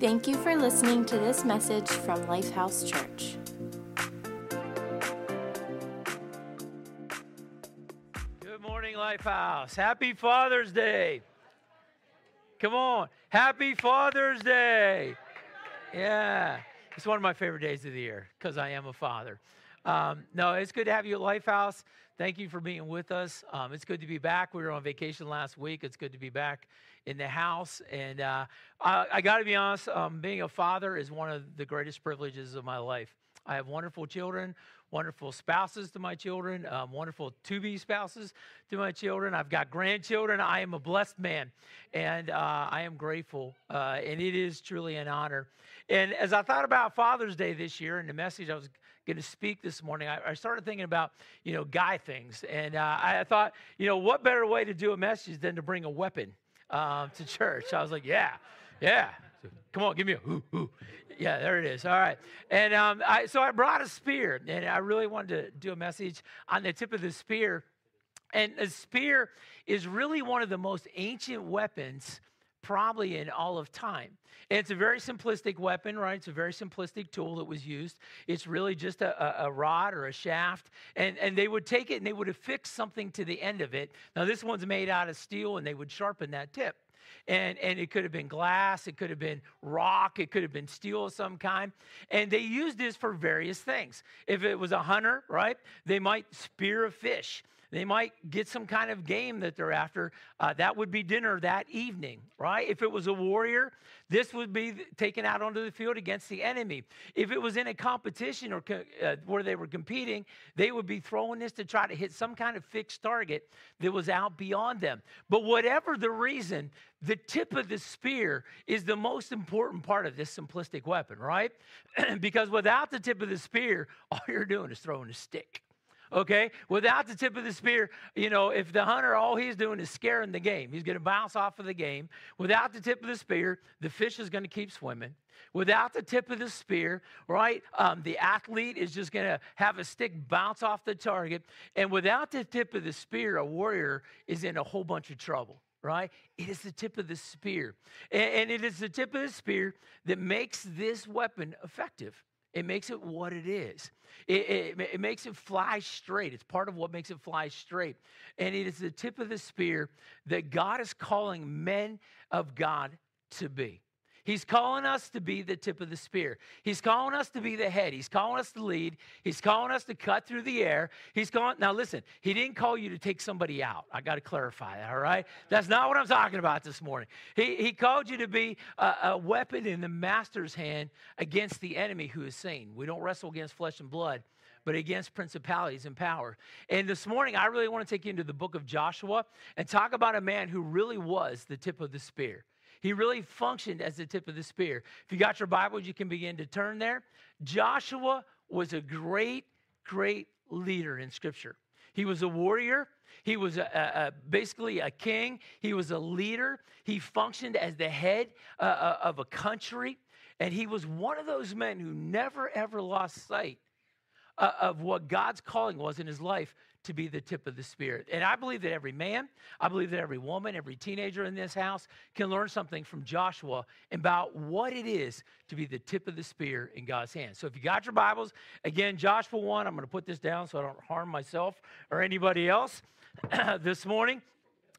Thank you for listening to this message from Lifehouse Church. Good morning, Lifehouse. Happy Father's Day. Come on. Happy Father's Day. Yeah. It's one of my favorite days of the year because I am a father. Um, no, it's good to have you at Lifehouse. Thank you for being with us. Um, it's good to be back. We were on vacation last week. It's good to be back in the house. And uh, I, I got to be honest, um, being a father is one of the greatest privileges of my life. I have wonderful children, wonderful spouses to my children, um, wonderful to be spouses to my children. I've got grandchildren. I am a blessed man, and uh, I am grateful. Uh, and it is truly an honor. And as I thought about Father's Day this year and the message I was going to speak this morning, I, I, started thinking about, you know, guy things. And uh, I thought, you know, what better way to do a message than to bring a weapon um, to church? I was like, yeah, yeah. Come on, give me a ooh, ooh. Yeah, there it is. All right. And um, I, so I brought a spear, and I really wanted to do a message on the tip of the spear. And a spear is really one of the most ancient weapons probably in all of time. And it's a very simplistic weapon, right? It's a very simplistic tool that was used. It's really just a, a, a, rod or a shaft. And, and they would take it and they would affix something to the end of it. Now, this one's made out of steel and they would sharpen that tip. And, and it could have been glass, it could have been rock, it could have been steel of some kind. And they used this for various things. If it was a hunter, right, they might spear a fish. They might get some kind of game that they're after. Uh, that would be dinner that evening, right? If it was a warrior, this would be taken out onto the field against the enemy. If it was in a competition or co- uh, where they were competing, they would be throwing this to try to hit some kind of fixed target that was out beyond them. But whatever the reason, the tip of the spear is the most important part of this simplistic weapon, right? because without the tip of the spear, all you're doing is throwing a stick okay? Without the tip of the spear, you know, if the hunter, all he's doing is scaring the game, he's going to bounce off of the game. Without the tip of the spear, the fish is going to keep swimming. Without the tip of the spear, right, um, the athlete is just going to have a stick bounce off the target. And without the tip of the spear, a warrior is in a whole bunch of trouble right? It is the tip of the spear. And, it is the tip of the spear that makes this weapon effective. It makes it what it is. It, it, it, makes it fly straight. It's part of what makes it fly straight. And it is the tip of the spear that God is calling men of God to be. He's calling us to be the tip of the spear. He's calling us to be the head. He's calling us to lead. He's calling us to cut through the air. He's calling, now listen, he didn't call you to take somebody out. I got to clarify that, all right? That's not what I'm talking about this morning. He, he called you to be a, a weapon in the master's hand against the enemy who is Satan. We don't wrestle against flesh and blood but against principalities and power. And this morning, I really want to take you into the book of Joshua and talk about a man who really was the tip of the spear. He really functioned as the tip of the spear. If you got your Bibles, you can begin to turn there. Joshua was a great, great leader in Scripture. He was a warrior. He was a, a, a, basically a king. He was a leader. He functioned as the head uh, uh of a country. And he was one of those men who never, ever lost sight uh, of what God's calling was in his life to be the tip of the Spirit. And I believe that every man, I believe that every woman, every teenager in this house can learn something from Joshua about what it is to be the tip of the spear in God's hand. So if you got your Bibles, again, Joshua 1, I'm going to put this down so I don't harm myself or anybody else this morning.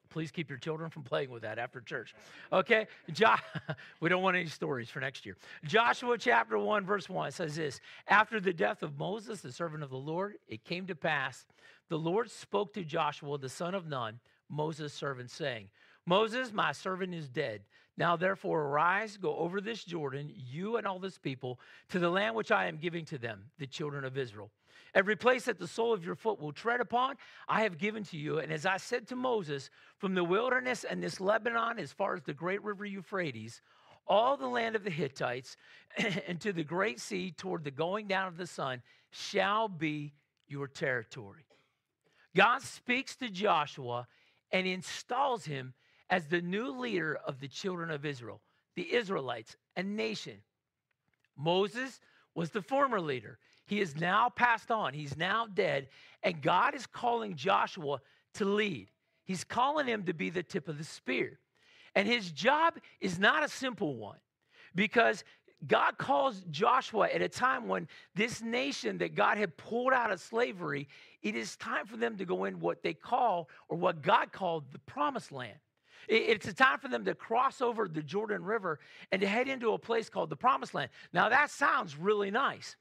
Please keep your children from playing with that after church. Okay? Jo- we don't want any stories for next year. Joshua chapter 1, verse 1 says this After the death of Moses, the servant of the Lord, it came to pass, the Lord spoke to Joshua, the son of Nun, Moses' servant, saying, Moses, my servant, is dead. Now therefore arise, go over this Jordan, you and all this people, to the land which I am giving to them, the children of Israel. Every place that the sole of your foot will tread upon, I have given to you. And as I said to Moses, from the wilderness and this Lebanon, as far as the great river Euphrates, all the land of the Hittites, and to the great sea toward the going down of the sun, shall be your territory. God speaks to Joshua and installs him as the new leader of the children of Israel, the Israelites, a nation. Moses was the former leader. He is now passed on, he's now dead, and God is calling Joshua to lead. He's calling him to be the tip of the spear. And his job is not a simple one because God calls Joshua at a time when this nation that God had pulled out of slavery, it is time for them to go in what they call, or what God called, the promised land. It's a time for them to cross over the Jordan River and to head into a place called the promised land. Now, that sounds really nice.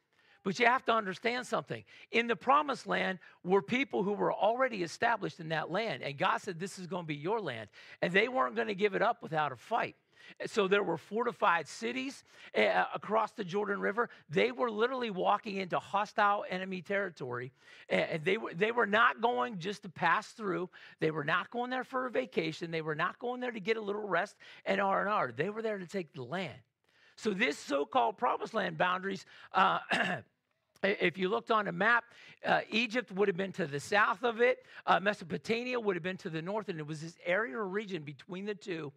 But you have to understand something. In the promised land were people who were already established in that land. And God said, This is going to be your land. And they weren't going to give it up without a fight. So there were fortified cities uh, across the Jordan River. They were literally walking into hostile enemy territory. And they were, they were not going just to pass through. They were not going there for a vacation. They were not going there to get a little rest and R&R. They were there to take the land. So this so-called promised land boundaries, uh, if you looked on a map, uh, Egypt would have been to the south of it. Uh, Mesopotamia would have been to the north, and it was this area or region between the two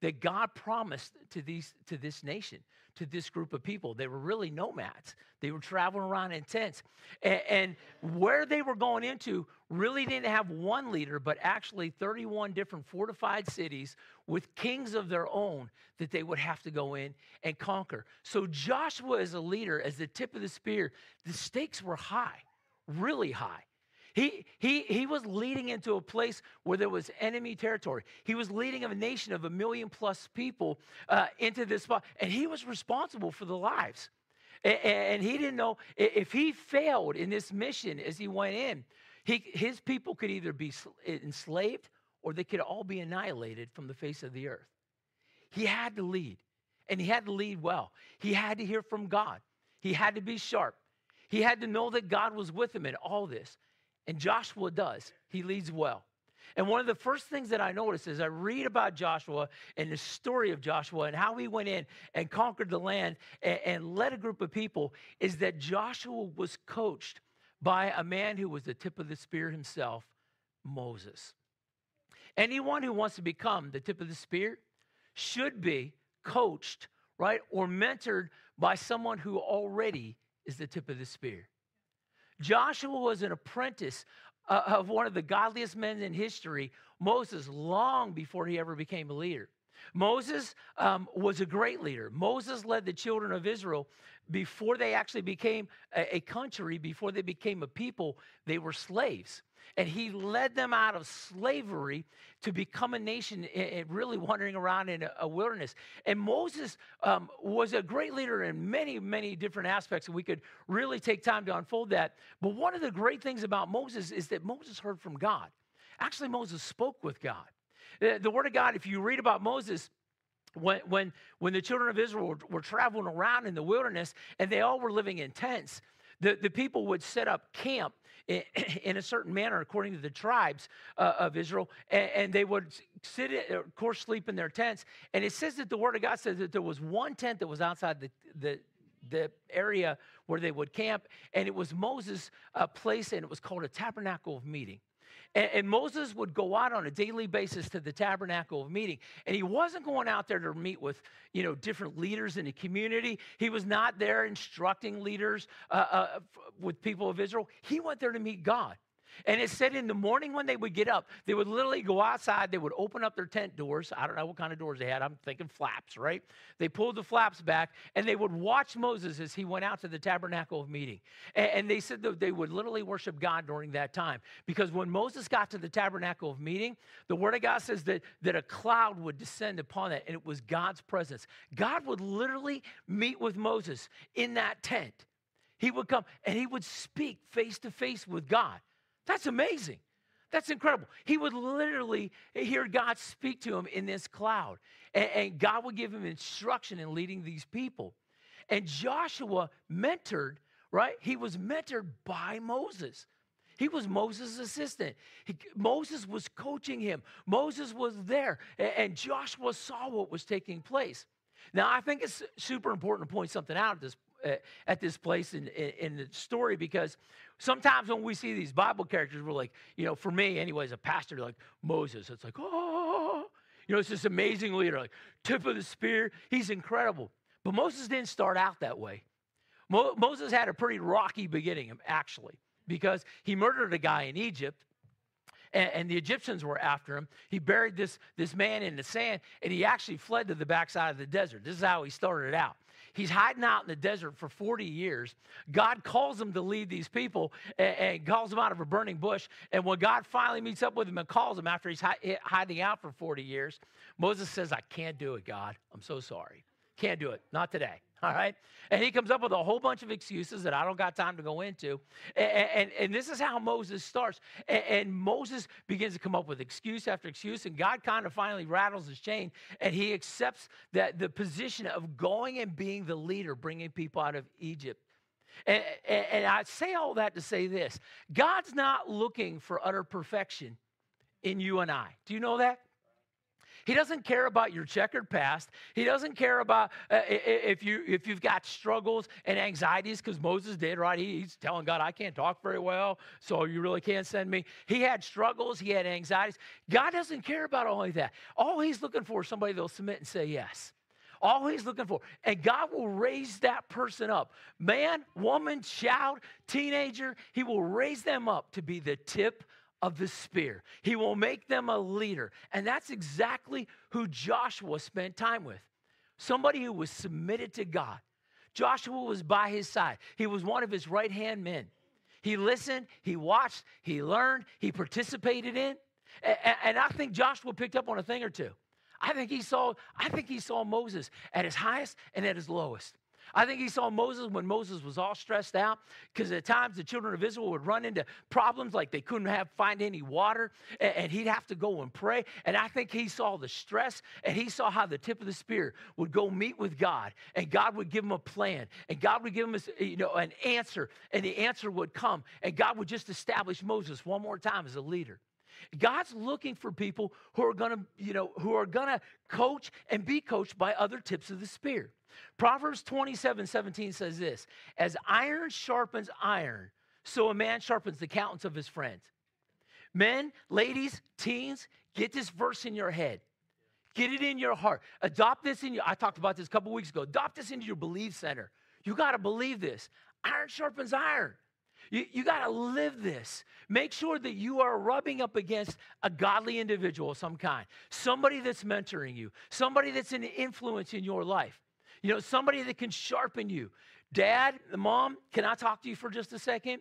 that God promised to these to this nation, to this group of people. They were really nomads. They were traveling around in tents, and, and where they were going into really didn't have one leader, but actually 31 different fortified cities with kings of their own that they would have to go in and conquer. So Joshua, as a leader, as the tip of the spear, the stakes were high, really high. He, he, he was leading into a place where there was enemy territory. He was leading a nation of a million plus people uh, into this spot, and he was responsible for the lives. And, and he didn't know if he failed in this mission as he went in, he, his people could either be enslaved or they could all be annihilated from the face of the earth. He had to lead, and he had to lead well. He had to hear from God, he had to be sharp. He had to know that God was with him in all this. And Joshua does, he leads well. And one of the first things that I notice is I read about Joshua and the story of Joshua and how he went in and conquered the land and, and led a group of people is that Joshua was coached by a man who was the tip of the spear himself, Moses. Anyone who wants to become the tip of the spear should be coached, right, or mentored by someone who already is the tip of the spear. Joshua was an apprentice uh, of one of the godliest men in history, Moses, long before he ever became a leader. Moses um, was a great leader. Moses led the children of Israel before they actually became a, a country, before they became a people, they were slaves. And he led them out of slavery to become a nation and really wandering around in a wilderness. And Moses um, was a great leader in many, many different aspects, and we could really take time to unfold that. But one of the great things about Moses is that Moses heard from God. Actually, Moses spoke with God. The, the Word of God, if you read about Moses, when, when, when the children of Israel were, were, traveling around in the wilderness and they all were living in tents, the, the people would set up camp in, a certain manner according to the tribes uh, of Israel, and, and, they would sit, in, of course, sleep in their tents. And it says that the Word of God says that there was one tent that was outside the, the, the area where they would camp, and it was Moses' uh, place, and it was called a tabernacle of meeting. And, and, Moses would go out on a daily basis to the tabernacle of meeting. And he wasn't going out there to meet with, you know, different leaders in the community. He was not there instructing leaders uh, uh, with people of Israel. He went there to meet God. And it said in the morning when they would get up, they would literally go outside, they would open up their tent doors. I don't know what kind of doors they had. I'm thinking flaps, right? They pulled the flaps back and they would watch Moses as he went out to the tabernacle of meeting. And, they said that they would literally worship God during that time. Because when Moses got to the tabernacle of meeting, the word of God says that, that a cloud would descend upon it and it was God's presence. God would literally meet with Moses in that tent. He would come and he would speak face to face with God. That's amazing. That's incredible. He would literally hear God speak to him in this cloud, and, and, God would give him instruction in leading these people. And Joshua mentored, right? He was mentored by Moses. He was Moses' assistant. He, Moses was coaching him. Moses was there, and, and Joshua saw what was taking place. Now, I think it's super important to point something out at this at this place in, in, in, the story because sometimes when we see these Bible characters, we're like, you know, for me, anyways, a pastor like Moses, it's like, oh, you know, it's this amazing leader, like tip of the spear. He's incredible. But Moses didn't start out that way. Mo- Moses had a pretty rocky beginning, actually, because he murdered a guy in Egypt. and, the Egyptians were after him. He buried this, this man in the sand, and he actually fled to the backside of the desert. This is how he started out. He's hiding out in the desert for 40 years. God calls him to lead these people and, and calls him out of a burning bush. And when God finally meets up with him and calls him after he's hi- hiding out for 40 years, Moses says, I can't do it, God. I'm so sorry. Can't do it. Not today. All right. And he comes up with a whole bunch of excuses that I don't got time to go into. And, and, and this is how Moses starts. And, and, Moses begins to come up with excuse after excuse. And God kind of finally rattles his chain and he accepts that the position of going and being the leader, bringing people out of Egypt. And, and I say all that to say this God's not looking for utter perfection in you and I. Do you know that? He doesn't care about your checkered past. He doesn't care about uh, if, you, if you've got struggles and anxieties, because Moses did, right? he's telling God, I can't talk very well, so you really can't send me. He had struggles, he had anxieties. God doesn't care about all of that. All he's looking for is somebody that'll submit and say yes. All he's looking for. And God will raise that person up. Man, woman, child, teenager, he will raise them up to be the tip of the spear. He will make them a leader. And that's exactly who Joshua spent time with somebody who was submitted to God. Joshua was by his side, he was one of his right hand men. He listened, he watched, he learned, he participated in. And I think Joshua picked up on a thing or two. I think he saw, I think he saw Moses at his highest and at his lowest. I think he saw Moses when Moses was all stressed out because at times the children of Israel would run into problems like they couldn't have find any water and, and, he'd have to go and pray. And I think he saw the stress and he saw how the tip of the spear would go meet with God and God would give him a plan and God would give him a, you know an answer and the answer would come and God would just establish Moses one more time as a leader. God's looking for people who are going to, you know, who are going to coach and be coached by other tips of the spear. Proverbs 27 17 says this As iron sharpens iron, so a man sharpens the countenance of his friends. Men, ladies, teens, get this verse in your head. Get it in your heart. Adopt this in your, I talked about this a couple weeks ago. Adopt this into your belief center. You got to believe this. Iron sharpens iron. You, you got to live this. Make sure that you are rubbing up against a godly individual of some kind, somebody that's mentoring you, somebody that's an influence in your life. You know, somebody that can sharpen you. Dad, mom, can I talk to you for just a second?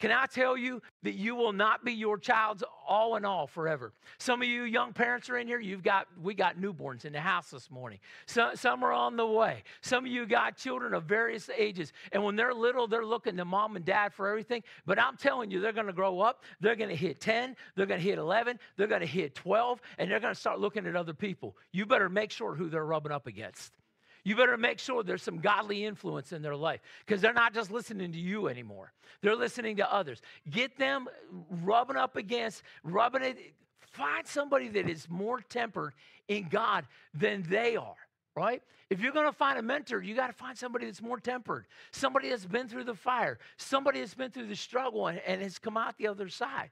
Can I tell you that you will not be your child's all in all forever? Some of you young parents are in here. You've got we got newborns in the house this morning. Some, some are on the way. Some of you got children of various ages, and when they're little, they're looking to mom and dad for everything. But I'm telling you, they're going to grow up. They're going to hit 10. They're going to hit 11. They're going to hit 12, and they're going to start looking at other people. You better make sure who they're rubbing up against. You better make sure there's some godly influence in their life because they're not just listening to you anymore. They're listening to others. Get them rubbing up against, rubbing it. Find somebody that is more tempered in God than they are, right? If you're going to find a mentor, you got to find somebody that's more tempered, somebody that's been through the fire, somebody that's been through the struggle and, and has come out the other side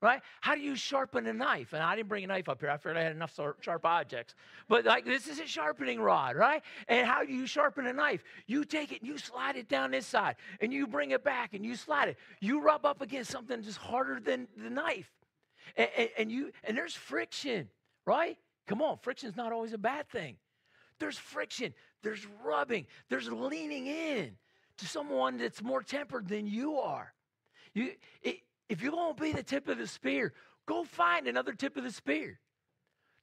right? How do you sharpen a knife? And I didn't bring a knife up here. I figured I had enough sharp objects. But like this is a sharpening rod, right? And how do you sharpen a knife? You take it and you slide it down this side and you bring it back and you slide it. You rub up against something just harder than the knife. And, and, and you and there's friction, right? Come on, friction's not always a bad thing. There's friction, there's rubbing, there's leaning in to someone that's more tempered than you are. You, it, if you're going to be the tip of the spear, go find another tip of the spear.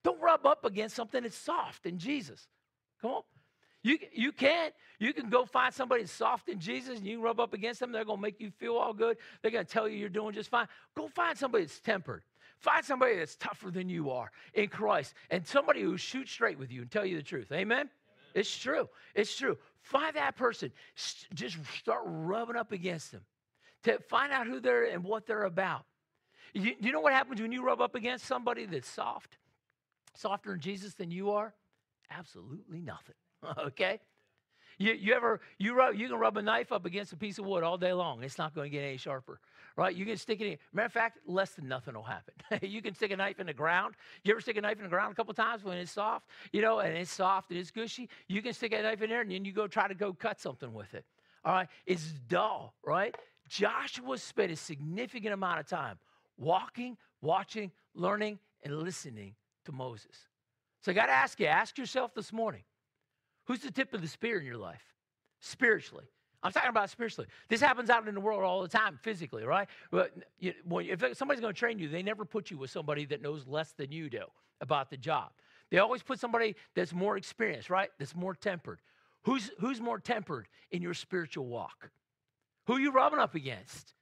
Don't rub up against something that's soft in Jesus. Come on. You, you can't. You can go find somebody that's soft in Jesus and you rub up against them. They're going to make you feel all good. They're going to tell you you're doing just fine. Go find somebody that's tempered. Find somebody that's tougher than you are in Christ and somebody who shoots straight with you and tell you the truth. Amen? Amen? It's true. It's true. Find that person. Just start rubbing up against them to find out who they're and what they're about. You, you know what happens when you rub up against somebody that's soft, softer in Jesus than you are? Absolutely nothing. okay? You, you ever you rub you can rub a knife up against a piece of wood all day long. It's not going to get any sharper, right? You can stick it in. Matter of fact, less than nothing will happen. you can stick a knife in the ground. You ever stick a knife in the ground a couple times when it's soft, you know, and it's soft and it's gushy. You can stick a knife in there and then you go try to go cut something with it. All right, it's dull, right? Joshua spent a significant amount of time walking, watching, learning, and listening to Moses. So I got to ask you, ask yourself this morning who's the tip of the spear in your life? Spiritually. I'm talking about spiritually. This happens out in the world all the time, physically, right? But if somebody's going to train you, they never put you with somebody that knows less than you do about the job. They always put somebody that's more experienced, right? That's more tempered. Who's, who's more tempered in your spiritual walk? Who you rubbing up against?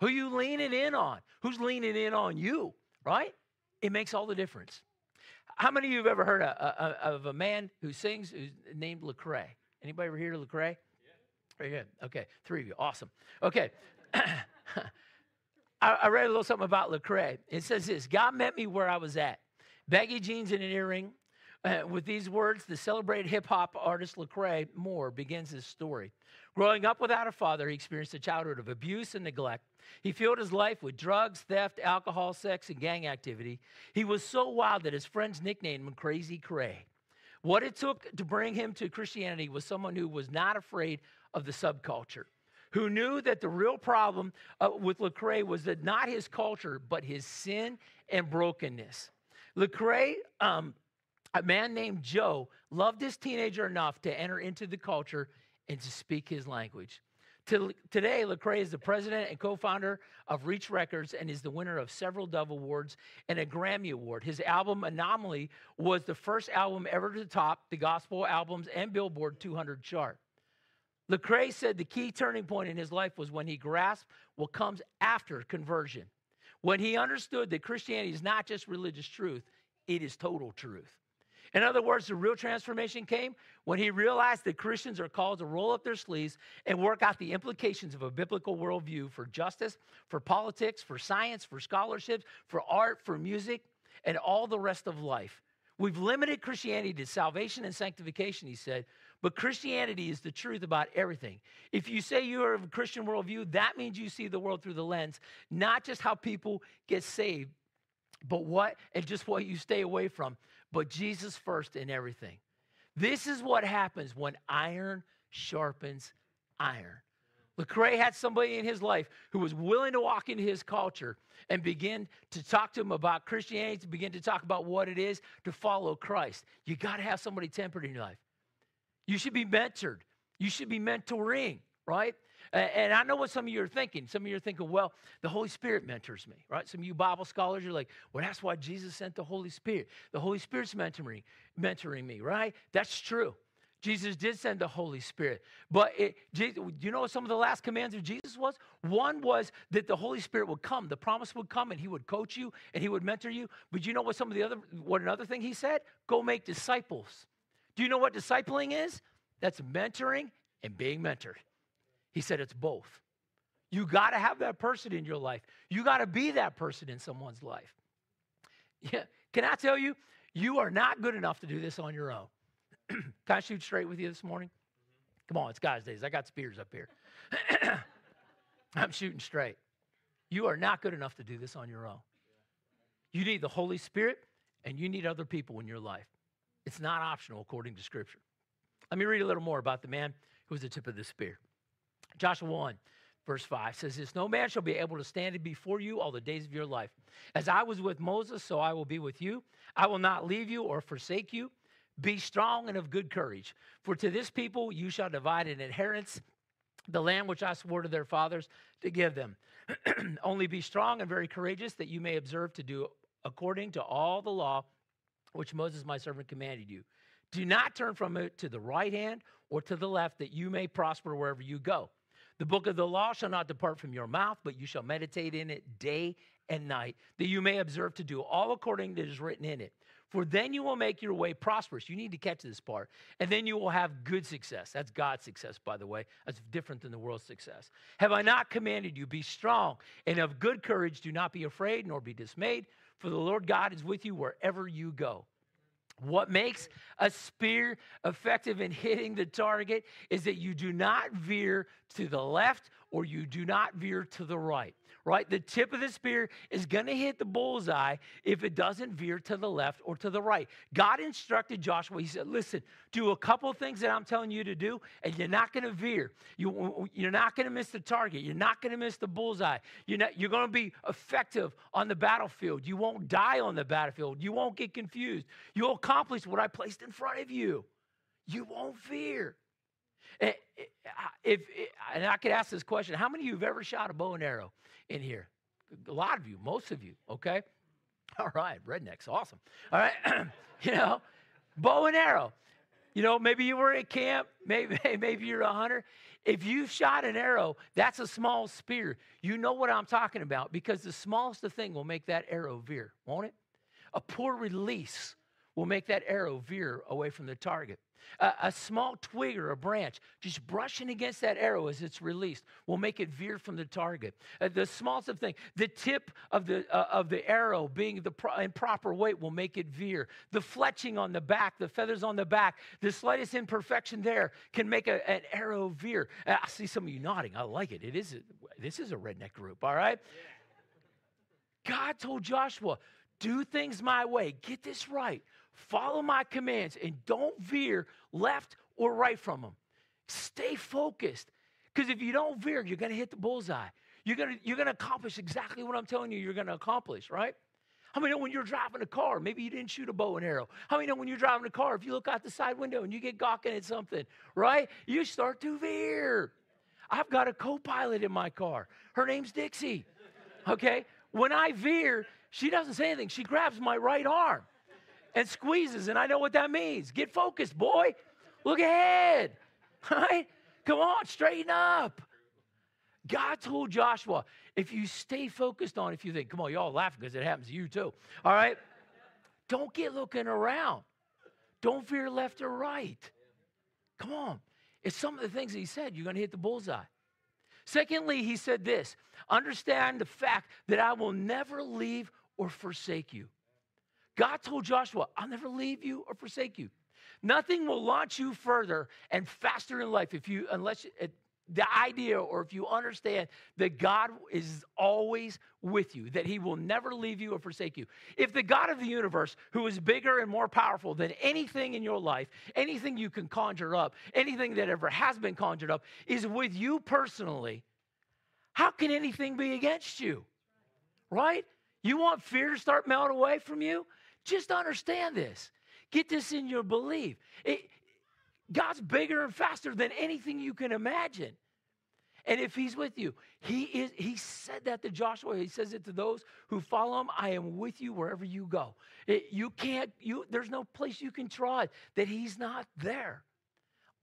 Who you leaning in on? Who's leaning in on you, right? It makes all the difference. How many of you have ever heard a, a, of a man who sings who's named Lecrae? Anybody ever hear of Lecrae? Yeah. Very good. Okay, three of you. Awesome. Okay. I, I, read a little something about Lecrae. It says this God met me where I was at. Baggy jeans and an earring. Uh, with these words, the celebrated hip hop artist Lecrae Moore begins his story. Growing up without a father, he experienced a childhood of abuse and neglect. He filled his life with drugs, theft, alcohol, sex, and gang activity. He was so wild that his friends nicknamed him Crazy Cray. What it took to bring him to Christianity was someone who was not afraid of the subculture, who knew that the real problem uh, with Lecrae was that not his culture, but his sin and brokenness. Lecrae, um, a man named Joe, loved this teenager enough to enter into the culture and to speak his language. Today, Lecrae is the president and co-founder of Reach Records and is the winner of several Dove Awards and a Grammy Award. His album Anomaly was the first album ever to top the gospel albums and Billboard 200 chart. Lecrae said the key turning point in his life was when he grasped what comes after conversion. When he understood that Christianity is not just religious truth, it is total truth. In other words, the real transformation came when he realized that Christians are called to roll up their sleeves and work out the implications of a biblical worldview for justice, for politics, for science, for scholarships, for art, for music, and all the rest of life. We've limited Christianity to salvation and sanctification, he said, but Christianity is the truth about everything. If you say you are of a Christian worldview, that means you see the world through the lens, not just how people get saved, but what and just what you stay away from but Jesus first in everything. This is what happens when iron sharpens iron. Lecrae had somebody in his life who was willing to walk into his culture and begin to talk to him about Christianity, to begin to talk about what it is to follow Christ. You got to have somebody tempered in your life. You should be mentored. You should be mentoring, right? And I know what some of you are thinking. Some of you are thinking, well, the Holy Spirit mentors me, right? Some of you Bible scholars, you're like, well, that's why Jesus sent the Holy Spirit. The Holy Spirit's mentoring, mentoring me, right? That's true. Jesus did send the Holy Spirit. But it, do you know what some of the last commands of Jesus was? One was that the Holy Spirit would come, the promise would come, and he would coach you and he would mentor you. But you know what some of the other, what another thing he said? Go make disciples. Do you know what discipling is? That's mentoring and being mentored. He said it's both. You got to have that person in your life. You got to be that person in someone's life. Yeah. Can I tell you, you are not good enough to do this on your own. Can I shoot straight with you this morning? Mm-hmm. Come on, it's guys' days. I got spears up here. I'm shooting straight. You are not good enough to do this on your own. You need the Holy Spirit and you need other people in your life. It's not optional according to Scripture. Let me read a little more about the man who was the tip of the spear. Joshua 1, verse 5 says this No man shall be able to stand before you all the days of your life. As I was with Moses, so I will be with you. I will not leave you or forsake you. Be strong and of good courage. For to this people you shall divide an inheritance, the land which I swore to their fathers to give them. Only be strong and very courageous, that you may observe to do according to all the law which Moses my servant commanded you. Do not turn from it to the right hand or to the left, that you may prosper wherever you go. The book of the law shall not depart from your mouth, but you shall meditate in it day and night, that you may observe to do all according to is written in it. For then you will make your way prosperous. You need to catch this part. And then you will have good success. That's God's success, by the way. That's different than the world's success. Have I not commanded you? Be strong and of good courage. Do not be afraid nor be dismayed, for the Lord God is with you wherever you go. What makes a spear effective in hitting the target is that you do not veer to the left or you do not veer to the right. Right? The tip of the spear is going to hit the bullseye if it doesn't veer to the left or to the right. God instructed Joshua, He said, Listen, do a couple things that I'm telling you to do, and you're not going to veer. You, you're not going to miss the target. You're not going to miss the bullseye. You're, not, you're going to be effective on the battlefield. You won't die on the battlefield. You won't get confused. You'll accomplish what I placed in front of you. You won't fear. Eh, eh, if, if, and I could ask this question how many of you have ever shot a bow and arrow in here? A lot of you, most of you, okay? All right, rednecks, awesome. All right, you know, bow and arrow. You know, maybe you were at camp, maybe, maybe you're a hunter. If you shot an arrow, that's a small spear. You know what I'm talking about because the smallest of thing will make that arrow veer, won't it? A poor release will make that arrow veer away from the target. A, a, small twig or a branch just brushing against that arrow as it's released will make it veer from the target. Uh, the smallest of thing, the tip of the, uh, of the arrow being the pro- in proper weight will make it veer. The fletching on the back, the feathers on the back, the slightest imperfection there can make a, an arrow veer. Uh, I see some of you nodding. I like it. It is a, this is a redneck group, all right? God told Joshua, do things my way. Get this right. Follow my commands and don't veer left or right from them. Stay focused. Because if you don't veer, you're going to hit the bullseye. You're going to you're to accomplish exactly what I'm telling you you're going to accomplish, right? How many know when you're driving a car, maybe you didn't shoot a bow and arrow? How many know when you're driving a car, if you look out the side window and you get gawking at something, right? You start to veer. I've got a co pilot in my car. Her name's Dixie. Okay? When I veer, she doesn't say anything. She grabs my right arm and squeezes, and I know what that means. Get focused, boy. Look ahead. Right? Come on, straighten up. God told Joshua, if you stay focused on, if you think, come on, y'all laughing because it happens to you too. All right? Don't get looking around. Don't veer left or right. Come on. It's some of the things he said. You're going to hit the bullseye. Secondly, he said this understand the fact that I will never leave or forsake you. God told Joshua, I'll never leave you or forsake you. Nothing will launch you further and faster in life if you, unless the idea or if you understand that God is always with you, that He will never leave you or forsake you. If the God of the universe, who is bigger and more powerful than anything in your life, anything you can conjure up, anything that ever has been conjured up, is with you personally, how can anything be against you? Right? You want fear to start melting away from you? Just understand this. Get this in your belief. It, God's bigger and faster than anything you can imagine. And if he's with you, he is he said that to Joshua. He says it to those who follow him. I am with you wherever you go. It, you can't, you there's no place you can try that he's not there.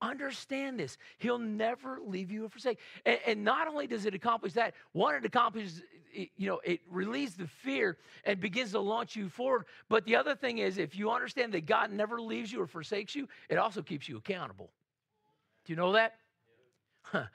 Understand this. He'll never leave you or forsake. And, and, not only does it accomplish that, one, it accomplishes, you know, it relieves the fear and begins to launch you forward. But the other thing is, if you understand that God never leaves you or forsakes you, it also keeps you accountable. Do you know that? Huh.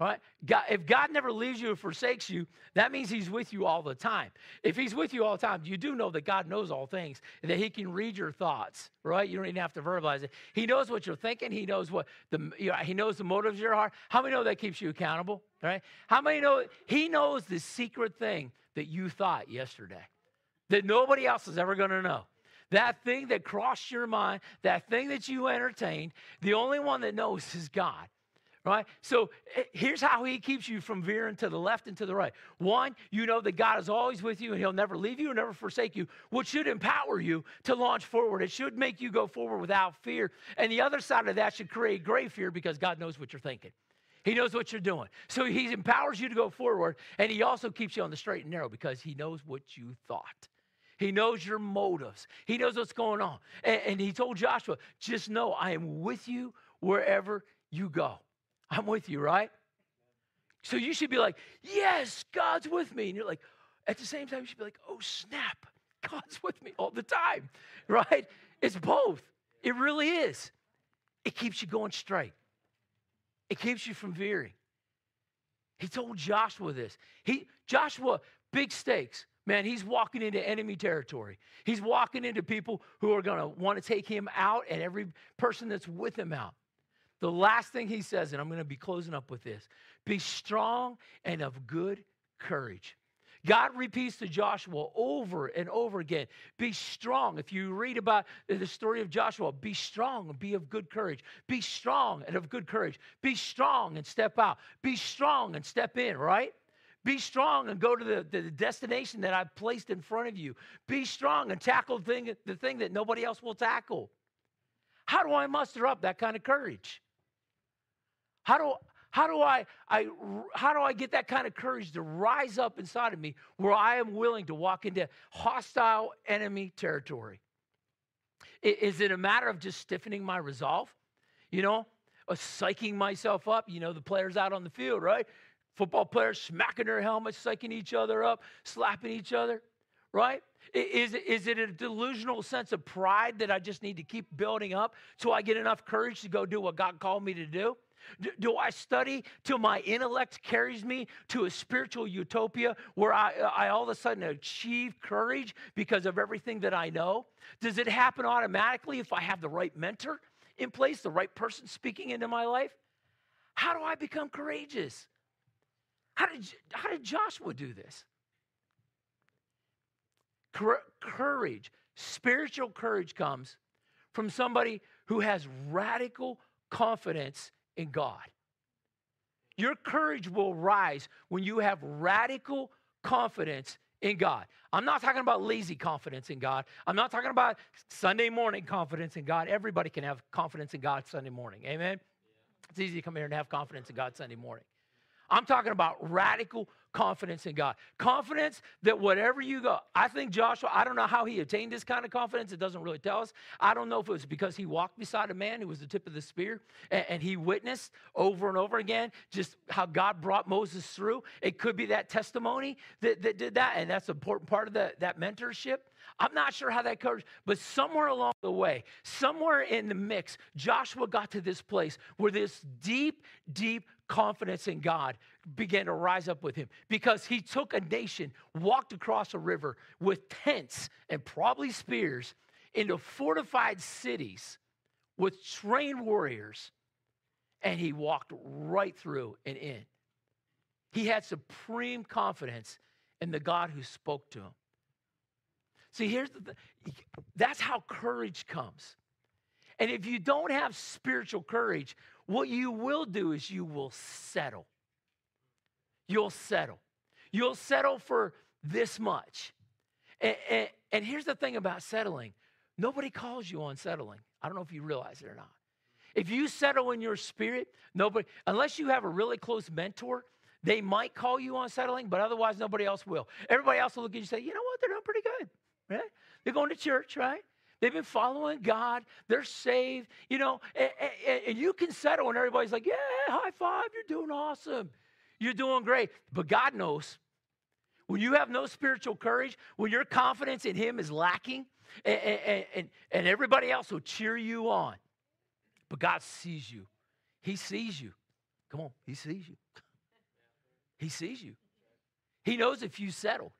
Right? God, if God never leaves you or forsakes you, that means He's with you all the time. If He's with you all the time, you do know that God knows all things, that He can read your thoughts, right? You don't even have to verbalize it. He knows what you're thinking. He knows what the you know, He knows the motives of your heart. How many know that keeps you accountable? Right? How many know He knows the secret thing that you thought yesterday that nobody else is ever going to know? That thing that crossed your mind, that thing that you entertained, the only one that knows is God right? So eh, here's how he keeps you from veering to the left and to the right. One, you know that God is always with you and he'll never leave you and never forsake you, which should empower you to launch forward. It should make you go forward without fear. And the other side of that should create great fear because God knows what you're thinking. He knows what you're doing. So he empowers you to go forward and he also keeps you on the straight and narrow because he knows what you thought. He knows your motives. He knows what's going on. And, and he told Joshua, just know I am with you wherever you go. I'm with you, right? So you should be like, yes, God's with me. And you're like, at the same time, you should be like, oh, snap, God's with me all the time, right? It's both. It really is. It keeps you going straight, it keeps you from veering. He told Joshua this. He, Joshua, big stakes. Man, he's walking into enemy territory. He's walking into people who are going to want to take him out and every person that's with him out. The last thing he says, and I'm going to be closing up with this be strong and of good courage. God repeats to Joshua over and over again be strong. If you read about the story of Joshua, be strong and be of good courage. Be strong and of good courage. Be strong and step out. Be strong and step in, right? Be strong and go to the, the destination that I've placed in front of you. Be strong and tackle thing, the thing that nobody else will tackle. How do I muster up that kind of courage? How do, how do I, I how do I get that kind of courage to rise up inside of me where I am willing to walk into hostile enemy territory? Is it a matter of just stiffening my resolve? You know, of psyching myself up? You know, the players out on the field, right? Football players smacking their helmets, psyching each other up, slapping each other, right? Is, is it a delusional sense of pride that I just need to keep building up so I get enough courage to go do what God called me to do? Do, do, I study till my intellect carries me to a spiritual utopia where I, I all of a sudden achieve courage because of everything that I know? Does it happen automatically if I have the right mentor in place, the right person speaking into my life? How do I become courageous? How did, how did Joshua do this? Courage, spiritual courage comes from somebody who has radical confidence in God. Your courage will rise when you have radical confidence in God. I'm not talking about lazy confidence in God. I'm not talking about Sunday morning confidence in God. Everybody can have confidence in God Sunday morning. Amen? It's easy to come here and have confidence in God Sunday morning. I'm talking about radical confidence in God. Confidence that whatever you go, I think Joshua, I don't know how he attained this kind of confidence. It doesn't really tell us. I don't know if it was because he walked beside a man who was the tip of the spear and, and he witnessed over and over again just how God brought Moses through. It could be that testimony that, that did that, and that's an important part of the, that mentorship. I'm not sure how that covers, but somewhere along the way, somewhere in the mix, Joshua got to this place where this deep, deep confidence in God began to rise up with him because he took a nation, walked across a river with tents and probably spears into fortified cities with trained warriors, and he walked right through and in. He had supreme confidence in the God who spoke to him. See, here's the th- that's how courage comes. And if you don't have spiritual courage, what you will do is you will settle. You'll settle. You'll settle for this much. And, and, and, here's the thing about settling nobody calls you on settling. I don't know if you realize it or not. If you settle in your spirit, nobody, unless you have a really close mentor, they might call you on settling, but otherwise nobody else will. Everybody else will look at you and say, you know what, they're doing pretty good, right? They're going to church, right? They've been following God. They're saved, you know, and, and, and, you can settle and everybody's like, yeah, high five, you're doing awesome. You're doing great. But God knows when you have no spiritual courage, when your confidence in Him is lacking, and, and, and everybody else will cheer you on. But God sees you. He sees you. Come on, He sees you. He sees you. He knows if you settle.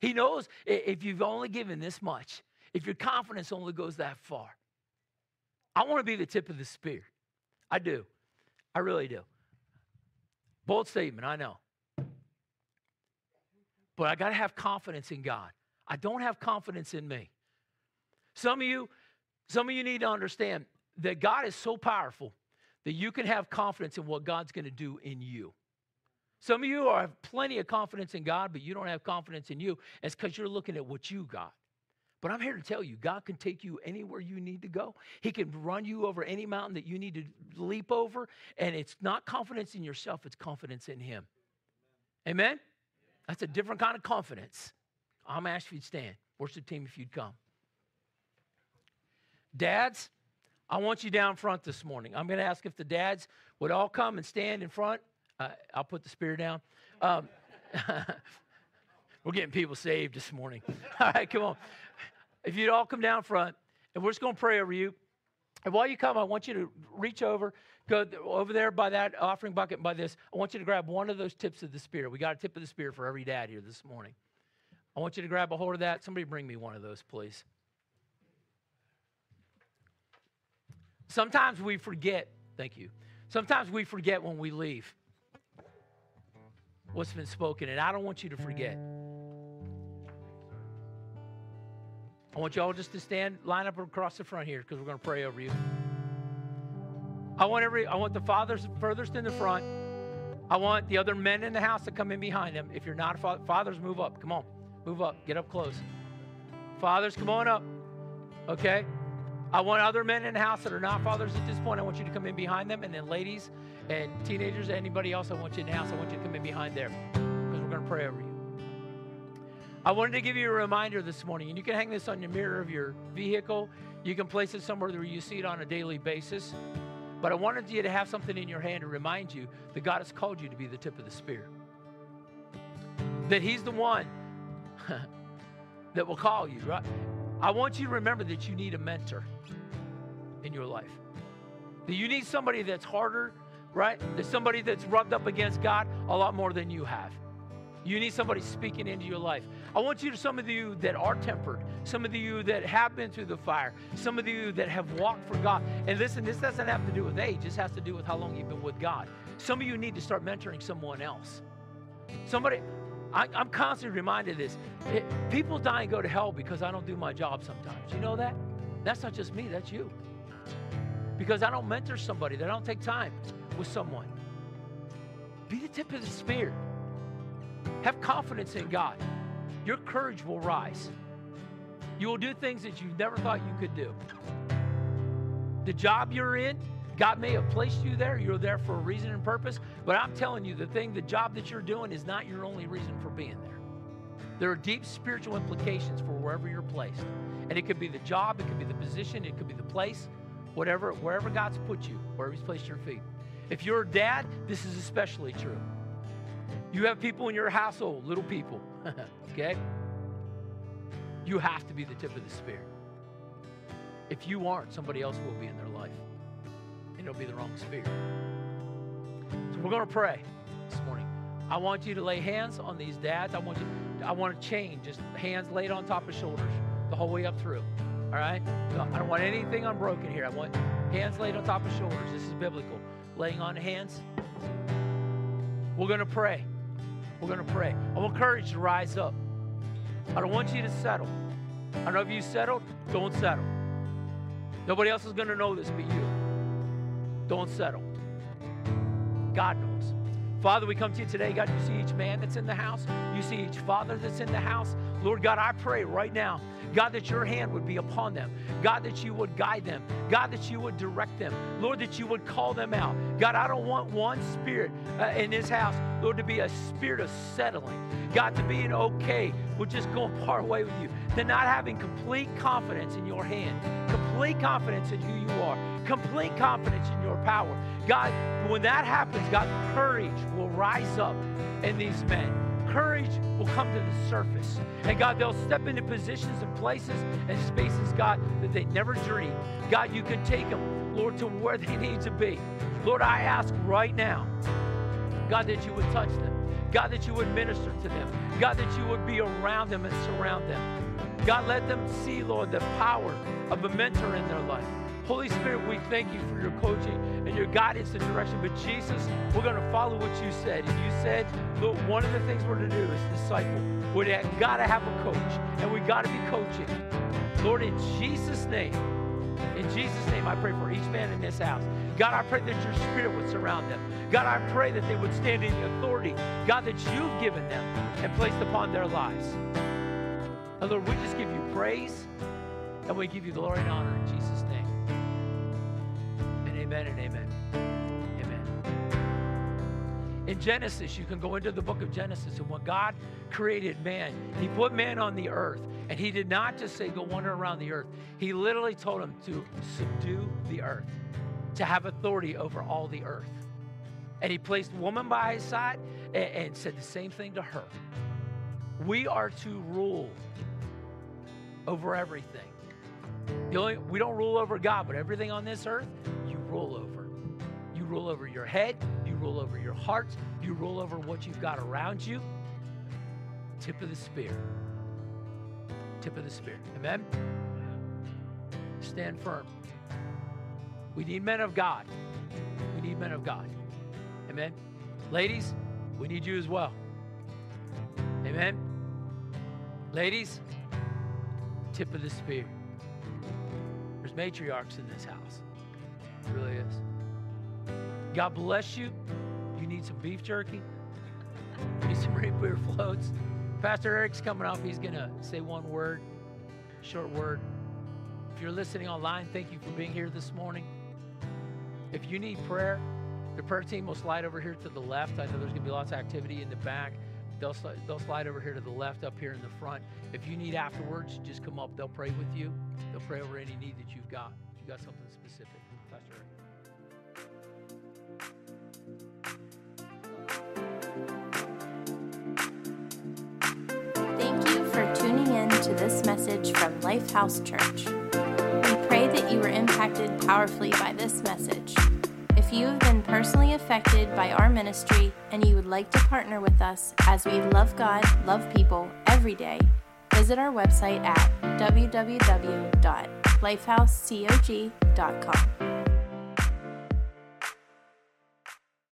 He knows if you've only given this much if your confidence only goes that far. I want to be the tip of the spear. I do. I really do. Bold statement, I know. But I got to have confidence in God. I don't have confidence in me. Some of you, some of you need to understand that God is so powerful that you can have confidence in what God's going to do in you. Some of you are, have plenty of confidence in God, but you don't have confidence in you. It's because you're looking at what you got. But I'm here to tell you, God can take you anywhere you need to go. He can run you over any mountain that you need to leap over. And it's not confidence in yourself, it's confidence in Him. Amen? That's a different kind of confidence. I'm asking you to stand. Worship team, if you'd come. Dads, I want you down front this morning. I'm going to ask if the dads would all come and stand in front. Uh, I'll put the spear down. Um, we're getting people saved this morning. All right, come on. If you'd all come down front, and we're just going to pray over you. And while you come, I want you to reach over, go over there by that offering bucket, by this. I want you to grab one of those tips of the spear. We got a tip of the spear for every dad here this morning. I want you to grab a hold of that. Somebody bring me one of those, please. Sometimes we forget, thank you. Sometimes we forget when we leave. what's been spoken. And I don't want you to forget. I want you all just to stand, line up across the front here because we're going to pray over you. I want every, I want the fathers furthest in the front. I want the other men in the house to come in behind them. If you're not father, fathers, move up. Come on, move up. Get up close. Fathers, come on up. Okay. I want other men in the house that are not fathers at this point. I want you to come in behind them, and then ladies and teenagers, anybody else, I want you in the house. I want you to come in behind there because we're going to pray over you. I wanted to give you a reminder this morning, and you can hang this on your mirror of your vehicle. You can place it somewhere where you see it on a daily basis. But I wanted you to have something in your hand to remind you that God has called you to be the tip of the spear. That He's the one that will call you, right? I want you to remember that you need a mentor in your life. That you need somebody that's harder, right? That somebody that's rubbed up against God a lot more than you have. You need somebody speaking into your life. I want you to, some of you that are tempered, some of you that have been through the fire, some of you that have walked for God. And listen, this doesn't have to do with age, this has to do with how long you've been with God. Some of you need to start mentoring someone else. Somebody, I, am constantly reminded of this. It, people die and go to hell because I don't do my job sometimes. You know that? That's not just me, that's you. Because I don't mentor somebody, that I don't take time with someone. Be the tip of the spear. Have confidence in God. Your courage will rise. You will do things that you never thought you could do. The job you're in, God may have placed you there. You're there for a reason and purpose. But I'm telling you, the thing, the job that you're doing is not your only reason for being there. There are deep spiritual implications for wherever you're placed. And it could be the job, it could be the position, it could be the place, whatever, wherever God's put you, wherever He's placed your feet. If you're a dad, this is especially true. You have people in your household, little people, okay? You have to be the tip of the spear. If you aren't, somebody else will be in their life, and it'll be the wrong spear. So we're going to pray this morning. I want you to lay hands on these dads. I want you. I want to chain just hands laid on top of shoulders the whole way up through. All right. I don't want anything unbroken here. I want hands laid on top of shoulders. This is biblical. Laying on hands. We're going to pray. We're going to pray. I want courage to rise up. I don't want you to settle. I don't know if you settled, don't settle. Nobody else is going to know this but you. Don't settle. God knows. Father, we come to you today. God, you see each man that's in the house. You see each father that's in the house. Lord God, I pray right now, God, that your hand would be upon them. God, that you would guide them. God, that you would direct them. Lord, that you would call them out. God, I don't want one spirit uh, in this house, Lord, to be a spirit of settling. God, to being okay with just going part away with you. To not having complete confidence in your hand, complete confidence in who you are, complete confidence in your power. God, when that happens, God, courage will rise up in these men courage will come to the surface. And God, they'll step into positions and places and spaces, God, that they never dreamed. God, you can take them, Lord, to where they need to be. Lord, I ask right now, God, that you would touch them. God, that you would minister to them. God, that you would be around them and surround them. God, let them see, Lord, the power of a mentor in their life. Holy Spirit, we thank you for your coaching and your guidance and direction. But Jesus, we're going to follow what you said. And you said, look, one of the things we're to do is disciple. we've got to have a coach, and we've got to be coaching. Lord, in Jesus' name, in Jesus' name, I pray for each man in this house. God, I pray that your spirit would surround them. God, I pray that they would stand in the authority, God, that you've given them and placed upon their lives. And Lord, we just give you praise and we give you glory and honor in Jesus' name. Amen and amen. Amen. In Genesis, you can go into the book of Genesis, and when God created man, He put man on the earth, and He did not just say, go wander around the earth. He literally told him to subdue the earth, to have authority over all the earth. And He placed woman by His side and, and said the same thing to her. We are to rule over everything. Only, we don't rule over God, but everything on this earth, you rule over. You rule over your head, you rule over your heart, you rule over what you've got around you. Tip of the spear. Tip of the spear. Amen? Stand firm. We need men of God. We need men of God. Amen? Ladies, we need you as well. Amen. Ladies, tip of the spear. There's matriarchs in this house. It really is. God bless you. You need some beef jerky. Need some root beer floats. Pastor Eric's coming up. He's going to say one word, short word. If you're listening online, thank you for being here this morning. If you need prayer, the prayer team will slide over here to the left. I know there's going to be lots of activity in the back. They'll, they'll slide over here to the left, up here in the front. If you need afterwards, just come up. They'll pray with you. They'll pray over any need that you've got. If you've got something specific. To this message from Lifehouse Church. We pray that you were impacted powerfully by this message. If you have been personally affected by our ministry and you would like to partner with us as we love God, love people every day, visit our website at www.lifehousecog.com.